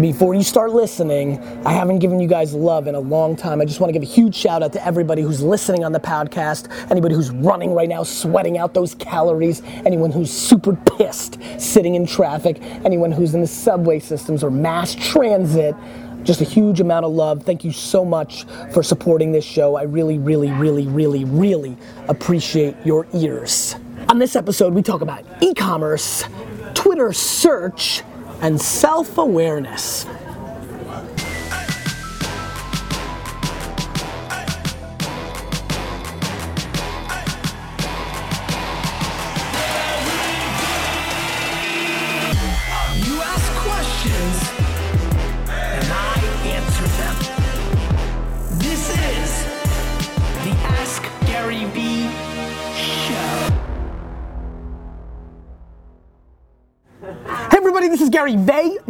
before you start listening, I haven't given you guys love in a long time. I just want to give a huge shout out to everybody who's listening on the podcast, anybody who's running right now, sweating out those calories, anyone who's super pissed sitting in traffic, anyone who's in the subway systems or mass transit. Just a huge amount of love. Thank you so much for supporting this show. I really, really, really, really, really appreciate your ears. On this episode, we talk about e commerce, Twitter search, and self awareness.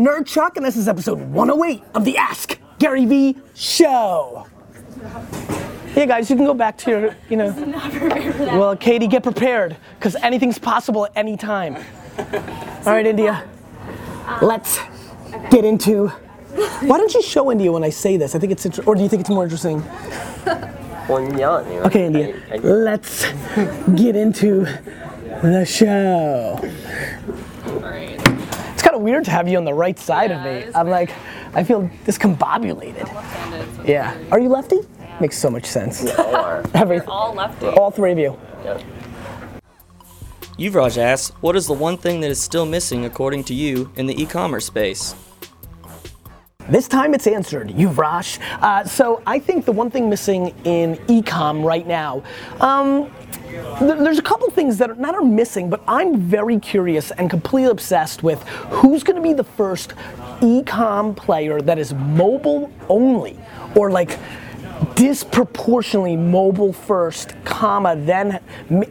Vaynerchuk, and this is episode 108 of the Ask Gary Vee Show. Yeah, guys, you can go back to your, you know. Well, Katie, get prepared, because anything's possible at any time. All right, India, let's get into. Why don't you show India when I say this? I think it's, inter- or do you think it's more interesting? Well, I'm yelling at you. Okay, India, I- I- let's get into the show. It's kind of weird to have you on the right side Yeah, of me. I'm like, I feel discombobulated. Yeah. Are you lefty? Makes so much sense. all are. Every, All lefty. all three of you. Yep. Yuvraj asks, what is the one thing that is still missing according to you in the e-commerce space? This time it's answered, Yuvraj. Uh, so I think the one thing missing in ecom right now, um, th- there's a couple things that are not are missing, but I'm very curious and completely obsessed with who's going to be the first ecom player that is mobile only, or like disproportionately mobile first, comma, then,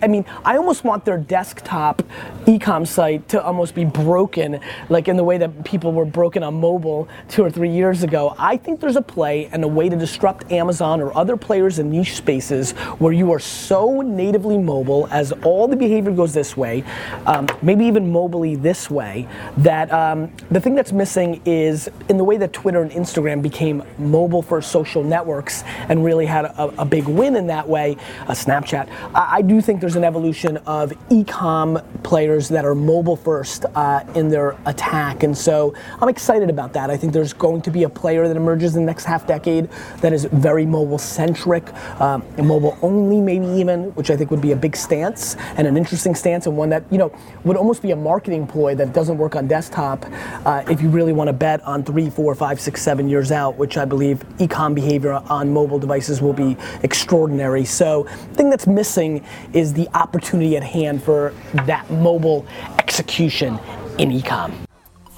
I mean, I almost want their desktop ecom site to almost be broken, like in the way that people were broken on mobile two or three years ago. I think there's a play and a way to disrupt Amazon or other players in niche spaces where you are so natively mobile as all the behavior goes this way, um, maybe even mobily this way, that um, the thing that's missing is in the way that Twitter and Instagram became mobile first social networks and really had a, a big win in that way, uh, Snapchat. I, I do think there's an evolution of e-com players that are mobile first uh, in their attack, and so I'm excited about that. I think there's going to be a player that emerges in the next half decade that is very mobile centric, um, and mobile only, maybe even, which I think would be a big stance and an interesting stance, and one that you know would almost be a marketing ploy that doesn't work on desktop uh, if you really want to bet on three, four, five, six, seven years out, which I believe e-com behavior on mobile devices will be extraordinary. So, the thing that's missing is the opportunity at hand for that mobile execution in e-com.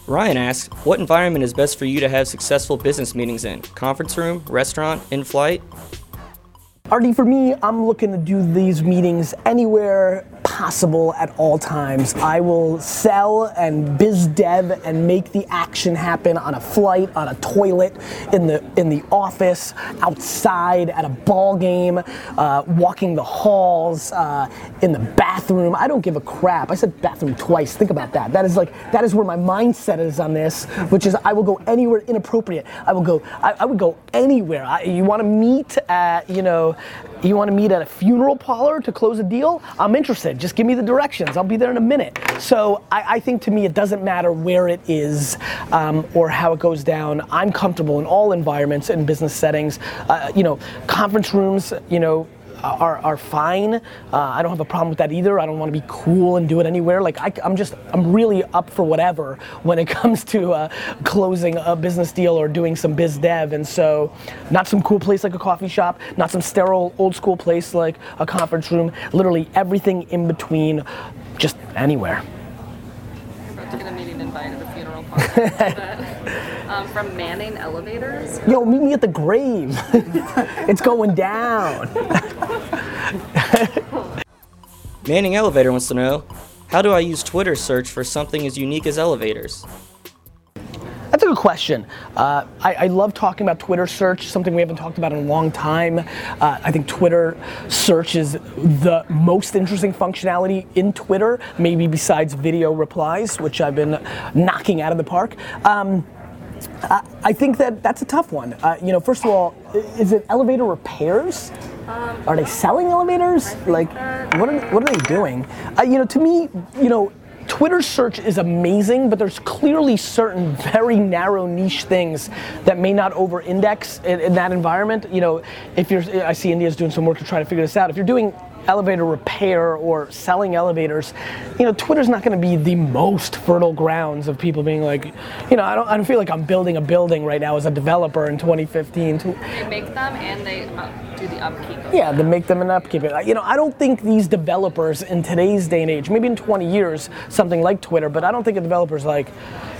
Ryan asks, what environment is best for you to have successful business meetings in? Conference room, restaurant, in flight? Artie, for me, I'm looking to do these meetings anywhere possible at all times. I will sell and biz dev and make the action happen on a flight, on a toilet, in the in the office, outside, at a ball game, uh, walking the halls, uh, in the bathroom. I don't give a crap. I said bathroom twice. Think about that. That is like that is where my mindset is on this, which is I will go anywhere inappropriate. I will go. I, I would go anywhere. I, you want to meet at you know, you want to meet at a funeral parlor to close a deal? I'm interested. Just give me the directions. I'll be there in a minute. So I, I think to me it doesn't matter where it is um, or how it goes down. I'm comfortable in all environments and business settings. Uh, you know, conference rooms. You know are, are fine. Uh, I don't have a problem with that either. I don't want to be cool and do it anywhere. Like I, am just, I'm really up for whatever when it comes to uh, closing a business deal or doing some biz dev. And so, not some cool place like a coffee shop, not some sterile old school place like a conference room. Literally everything in between, just anywhere. To get a meeting invite at a funeral um, from Manning Elevators. Yo, meet me at the grave. it's going down. Manning Elevator wants to know, how do I use Twitter search for something as unique as elevators? That's a good question. Uh, I, I love talking about Twitter search, something we haven't talked about in a long time. Uh, I think Twitter search is the most interesting functionality in Twitter, maybe besides video replies, which I've been knocking out of the park. Um, I, I think that that's a tough one. Uh, you know, first of all, is it elevator repairs? Are they selling elevators? Like, what are, what are they doing? Uh, you know, to me, you know, Twitter search is amazing, but there's clearly certain very narrow niche things that may not over-index in, in that environment. You know, if you're, I see India's doing some work to try to figure this out. If you're doing elevator repair or selling elevators, you know, Twitter's not going to be the most fertile grounds of people being like, you know, I don't, I don't feel like I'm building a building right now as a developer in 2015. To, They make them and they uh, do the upkeep. Of yeah, they make them an upkeep. it. You know, I don't think these developers in today's day and age, maybe in 20 years, something like Twitter, but I don't think a developer's like,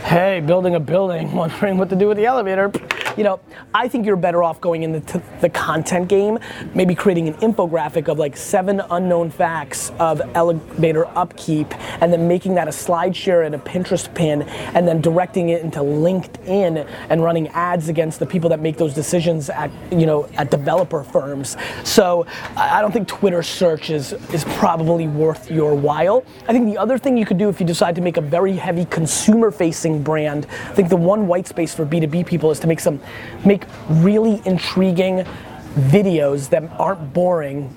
hey, building a building, wondering what to do with the elevator. You know, I think you're better off going into the content game, maybe creating an infographic of like seven unknown facts of elevator upkeep, and then making that a slide share and a Pinterest pin, and then directing it into LinkedIn and running ads against the people that make those decisions at you know at developer firms. So I don't think Twitter search is is probably worth your while. I think the other thing you could do if you decide to make a very heavy consumer facing brand, I think the one white space for B2B people is to make some make really intriguing videos that aren't boring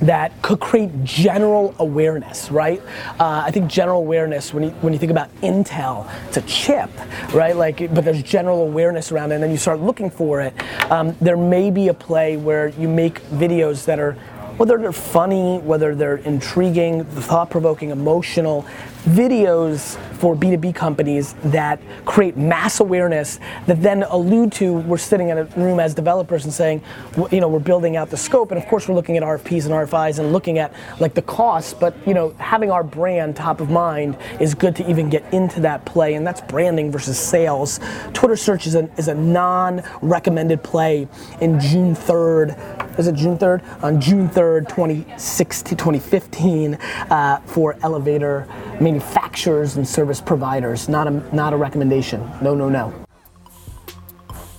that could create general awareness, right? Uh, I think general awareness when you when you think about Intel, it's a chip, right? Like, but there's general awareness around it, and then you start looking for it. Um, there may be a play where you make videos that are whether they're funny, whether they're intriguing, thought-provoking, emotional, videos for B2B companies that create mass awareness that then allude to we're sitting in a room as developers and saying, you know, we're building out the scope, and of course we're looking at RFPs and RFIs and looking at like the costs, but you know, having our brand top of mind is good to even get into that play, and that's branding versus sales. Twitter search is a, is a non-recommended play in June 3rd. Is it June 3rd? On June 3rd, 2016, 2015, uh, for elevator manufacturers and service providers. Not a, not a recommendation. No, no, no.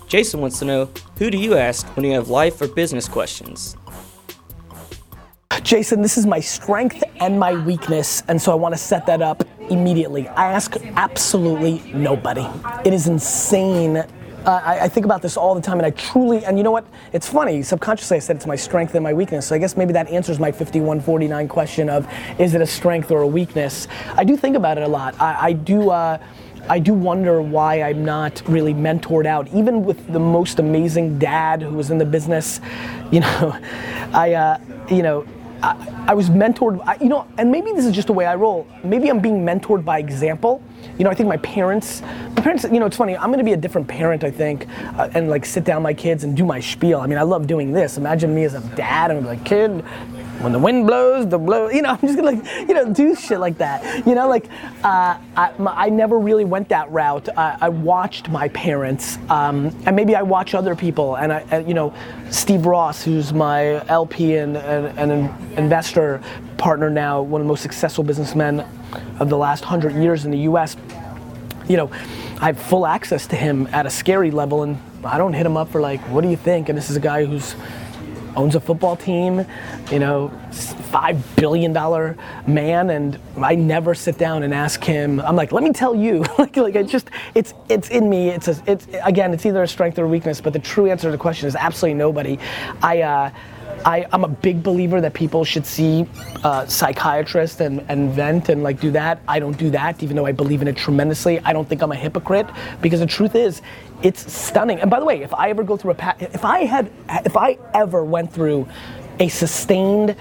Jason wants to know who do you ask when you have life or business questions? Jason, this is my strength and my weakness, and so I want to set that up immediately. I ask absolutely nobody. It is insane. I, I think about this all the time, and I truly, and you know what? It's funny. Subconsciously, I said it's my strength and my weakness. So I guess maybe that answers my 5149 question of is it a strength or a weakness? I do think about it a lot. I, I do. Uh, I do wonder why I'm not really mentored out, even with the most amazing dad who was in the business. You know, I, uh, you know, I, I was mentored, I, you know, and maybe this is just the way I roll. Maybe I'm being mentored by example. You know, I think my parents, my parents, you know, it's funny. I'm going to be a different parent, I think, uh, and like sit down my kids and do my spiel. I mean, I love doing this. Imagine me as a dad and I'm like, kid, when the wind blows, the blow. You know, I'm just gonna like, you know, do shit like that. You know, like uh, I, my, I never really went that route. I, I watched my parents, um, and maybe I watch other people. And I, and, you know, Steve Ross, who's my LP and, and, and an investor partner now, one of the most successful businessmen of the last hundred years in the U.S. You know, I have full access to him at a scary level, and I don't hit him up for like, what do you think? And this is a guy who's owns a football team, you know, five billion dollar man, and I never sit down and ask him. I'm like, let me tell you, like, like it just, it's, it's in me. It's, a, it's again, it's either a strength or a weakness. But the true answer to the question is absolutely nobody. I, uh, I, I'm a big believer that people should see uh, psychiatrists and, and vent and like do that. I don't do that, even though I believe in it tremendously. I don't think I'm a hypocrite because the truth is, it's stunning. And by the way, if I ever go through a if I had if I ever went through a sustained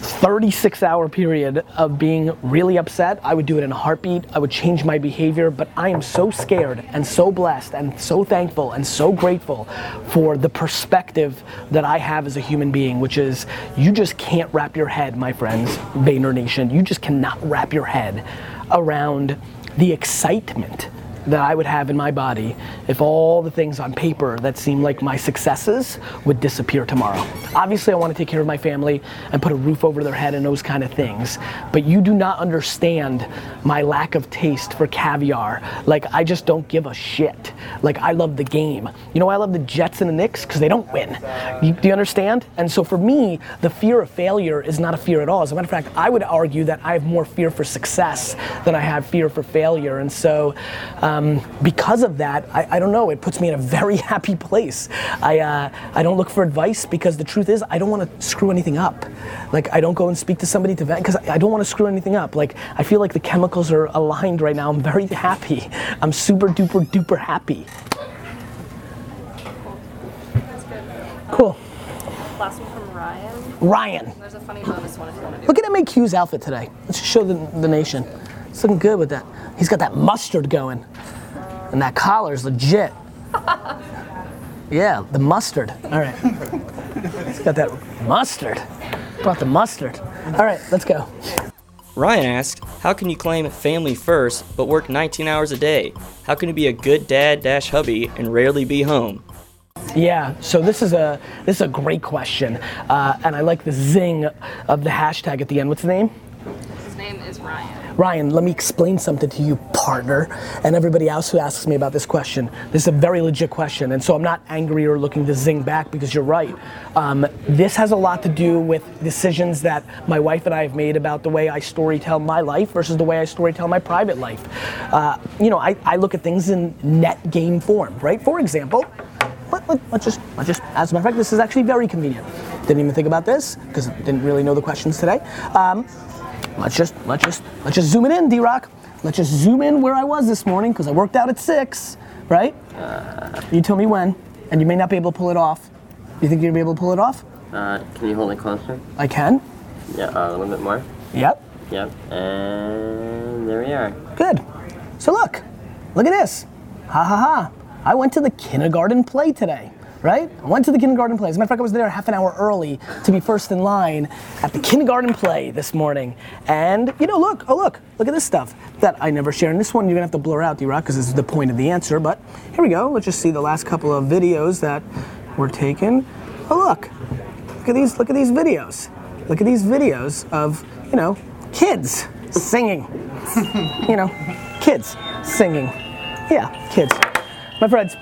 36 hour period of being really upset, I would do it in a heartbeat. I would change my behavior, but I am so scared and so blessed and so thankful and so grateful for the perspective that I have as a human being, which is you just can't wrap your head, my friends, Vayner Nation, you just cannot wrap your head around the excitement that I would have in my body if all the things on paper that seem like my successes would disappear tomorrow. Obviously, I want to take care of my family and put a roof over their head and those kind of things. But you do not understand my lack of taste for caviar. Like, I just don't give a shit. Like, I love the game. You know I love the Jets and the Knicks? Because they don't win. You, do you understand? And so for me, the fear of failure is not a fear at all. As a matter of fact, I would argue that I have more fear for success than I have fear for failure. And so, um, because of that, I, I, don't know, it puts me in a very happy place. I, uh, I don't look for advice because the truth is, I don't want to screw anything up. Like, I don't go and speak to somebody to vent because I don't want to screw anything up. Like, I feel like the chemicals are aligned right now. I'm very happy. I'm super duper duper happy. Cool. Last one from Ryan. Ryan. There's a funny bonus one if you want to do Look at MAQ's outfit today. Let's just show the, the nation. It's looking good with that. He's got that mustard going. And that collar's legit. yeah, the mustard. All right. He's got that mustard. Brought the mustard. All right, let's go. Ryan asked, How can you claim family first but work 19 hours a day? How can you be a good dad dash hubby and rarely be home? Yeah, so this is a this is a great question, uh, and I like the zing of the hashtag at the end. What's the name? His name is Ryan. Ryan, let me explain something to you, partner, and everybody else who asks me about this question. This is a very legit question, and so I'm not angry or looking to zing back because you're right. Um, this has a lot to do with decisions that my wife and I have made about the way I storytell my life versus the way I storytell my private life. Uh, you know, I, I look at things in net game form, right? For example, let, let's just, let's just, as a matter of fact, this is actually very convenient. Didn't even think about this because didn't really know the questions today. Um, let's just, let's just, let's just zoom it in, D-Rock. Let's just zoom in where I was this morning because I worked out at six, right? Uh, you tell me when, and you may not be able to pull it off. You think you'll be able to pull it off? Uh, can you hold it closer? I can. Yeah, uh, a little bit more. Yep. Yep. And there we are. Good. So look, look at this. Ha ha ha. I went to the kindergarten play today, right? I went to the kindergarten play. As a matter of fact, I was there half an hour early to be first in line at the kindergarten play this morning. And, you know, look, oh, look, look at this stuff that I never share. And this one you're gonna have to blur out, D-Rock, because this is the point of the answer. But here we go. Let's just see the last couple of videos that were taken. Oh, look, look at these, look at these videos. Look at these videos of, you know, kids singing. you know, kids singing. Yeah, kids. My friends,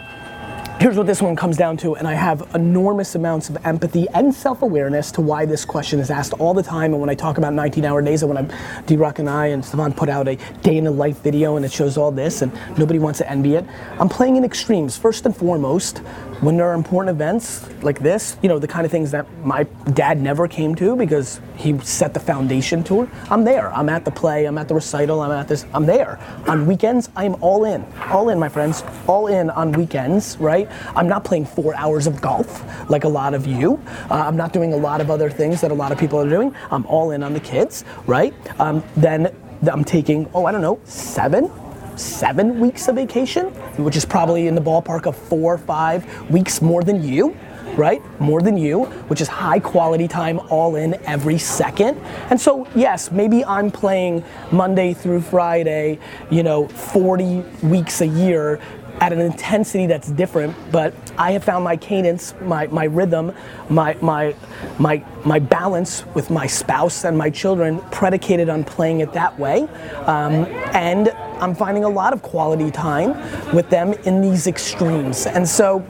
here's what this one comes down to, and I have enormous amounts of empathy and self-awareness to why this question is asked all the time. And when I talk about 19-hour days, and when I, D-Rock and I and Stefan put out a day in the life video, and it shows all this, and nobody wants to envy it. I'm playing in extremes. First and foremost, when there are important events like this, you know, the kind of things that my dad never came to because he set the foundation to I'm there. I'm at the play, I'm at the recital, I'm at this, I'm there. On weekends, I'm all in. All in, my friends. All in on weekends, right? I'm not playing four hours of golf like a lot of you. Uh, I'm not doing a lot of other things that a lot of people are doing. I'm all in on the kids, right? Um, then I'm taking, oh, I don't know, seven, seven weeks of vacation, which is probably in the ballpark of four or five weeks more than you, right? More than you, which is high quality time all in every second. And so, yes, maybe I'm playing Monday through Friday, you know, 40 weeks a year at an intensity that's different, but I have found my cadence, my, my rhythm, my, my, my, my balance with my spouse and my children predicated on playing it that way. Um, and I'm finding a lot of quality time with them in these extremes. And so,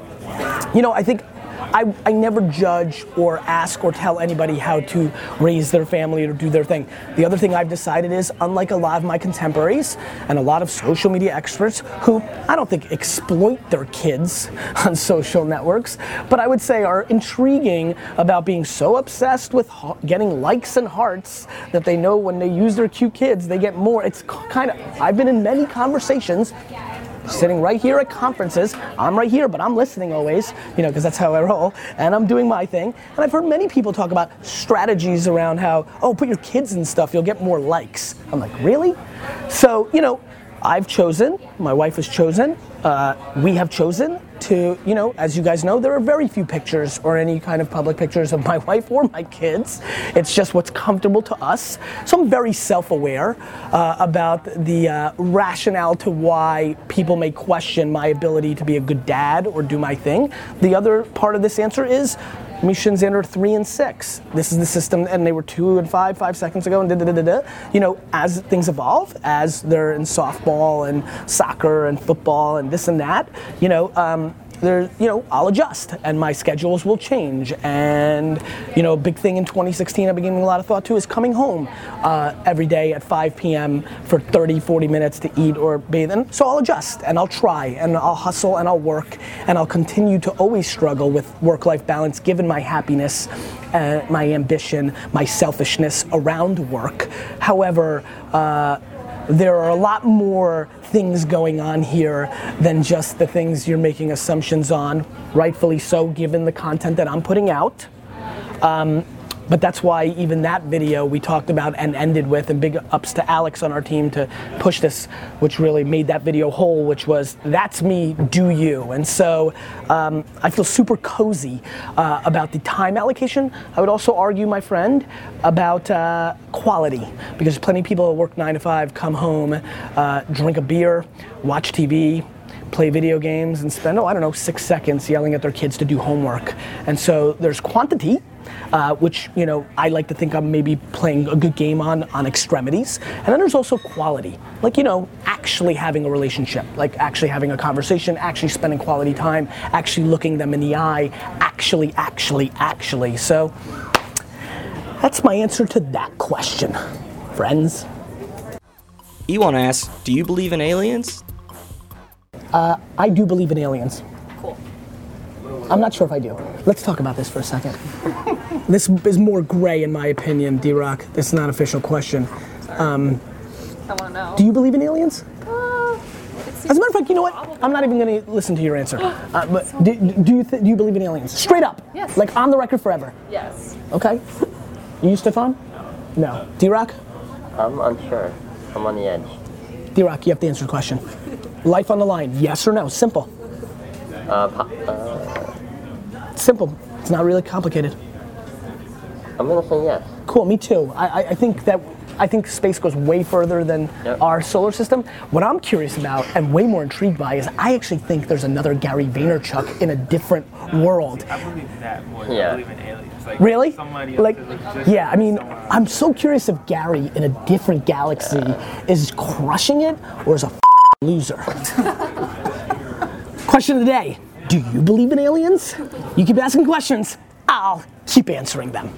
you know, I think I, I never judge or ask or tell anybody how to raise their family or do their thing. The other thing I've decided is, unlike a lot of my contemporaries and a lot of social media experts who I don't think exploit their kids on social networks, but I would say are intriguing about being so obsessed with getting likes and hearts that they know when they use their cute kids, they get more. It's kind of, I've been in many conversations sitting right here at conferences. I'm right here, but I'm listening always, you know, because that's how I roll. And I'm doing my thing. And I've heard many people talk about strategies around how, oh, put your kids in stuff, you'll get more likes. I'm like, really? So, you know, I've chosen, my wife has chosen, uh, we have chosen to, you know, as you guys know, there are very few pictures or any kind of public pictures of my wife or my kids. It's just what's comfortable to us. So I'm very self aware uh, about the uh, rationale to why people may question my ability to be a good dad or do my thing. The other part of this answer is Misha and Xander three and six. This is the system, and they were two and five, five seconds ago, and da da da da. You know, as things evolve, as they're in softball and soccer and football and this and that, you know, um, there, you know, I'll adjust and my schedules will change. And, you know, big thing in 2016 I've been giving a lot of thought to is coming home uh, every day at 5 p.m. for 30, 40 minutes to eat or bathe. And so I'll adjust and I'll try and I'll hustle and I'll work and I'll continue to always struggle with work life balance given my happiness. Uh, my ambition, my selfishness around work. However, uh, there are a lot more things going on here than just the things you're making assumptions on, rightfully so, given the content that I'm putting out. Um, but that's why even that video we talked about and ended with, and big ups to Alex on our team to push this, which really made that video whole, which was that's me, do you. And so um, I feel super cozy uh, about the time allocation. I would also argue, my friend, about uh, quality, because plenty of people work nine to five come home, uh, drink a beer, watch TV, play video games and spend, oh, I don't know, six seconds yelling at their kids to do homework. And so there's quantity, uh, which, you know, I like to think I'm maybe playing a good game on, on extremities. And then there's also quality, like, you know, actually having a relationship, like actually having a conversation, actually spending quality time, actually looking them in the eye, actually, actually, actually. So that's my answer to that question, friends. Ewan asks, Do you believe in aliens? I do believe in aliens. Cool. I'm not sure if I do. Let's talk about this for a second. this is more gray in my opinion, D Rock. This is not an official question. I want to know. Do you believe in aliens? Uh, As a matter of fact, you know what? I'm not even going to listen to your answer. Uh, but do, do you th- do you believe in aliens? Straight up. Yes. Like on the record forever. Yes. Okay. You, Stefan? No. D Rock? I'm unsure. I'm on the edge. D Rock, you have to answer the question. Life on the line, yes or no? Simple. Uh, po- uh, Simple. It's not really complicated. I'm gonna say yes. Cool, me too. I, I, I think that I think space goes way further than Yep. our solar system. What I'm curious about and way more intrigued by is I actually think there's another Gary Vaynerchuk in a different world. I believe that more than Yeah. I believe in aliens. Like Really? Somebody Like, else is just yeah, I mean, somewhere. I'm so curious if Gary in a different galaxy is crushing it or is a f- loser. Question of the day Do you believe in aliens? You keep asking questions, I'll keep answering them.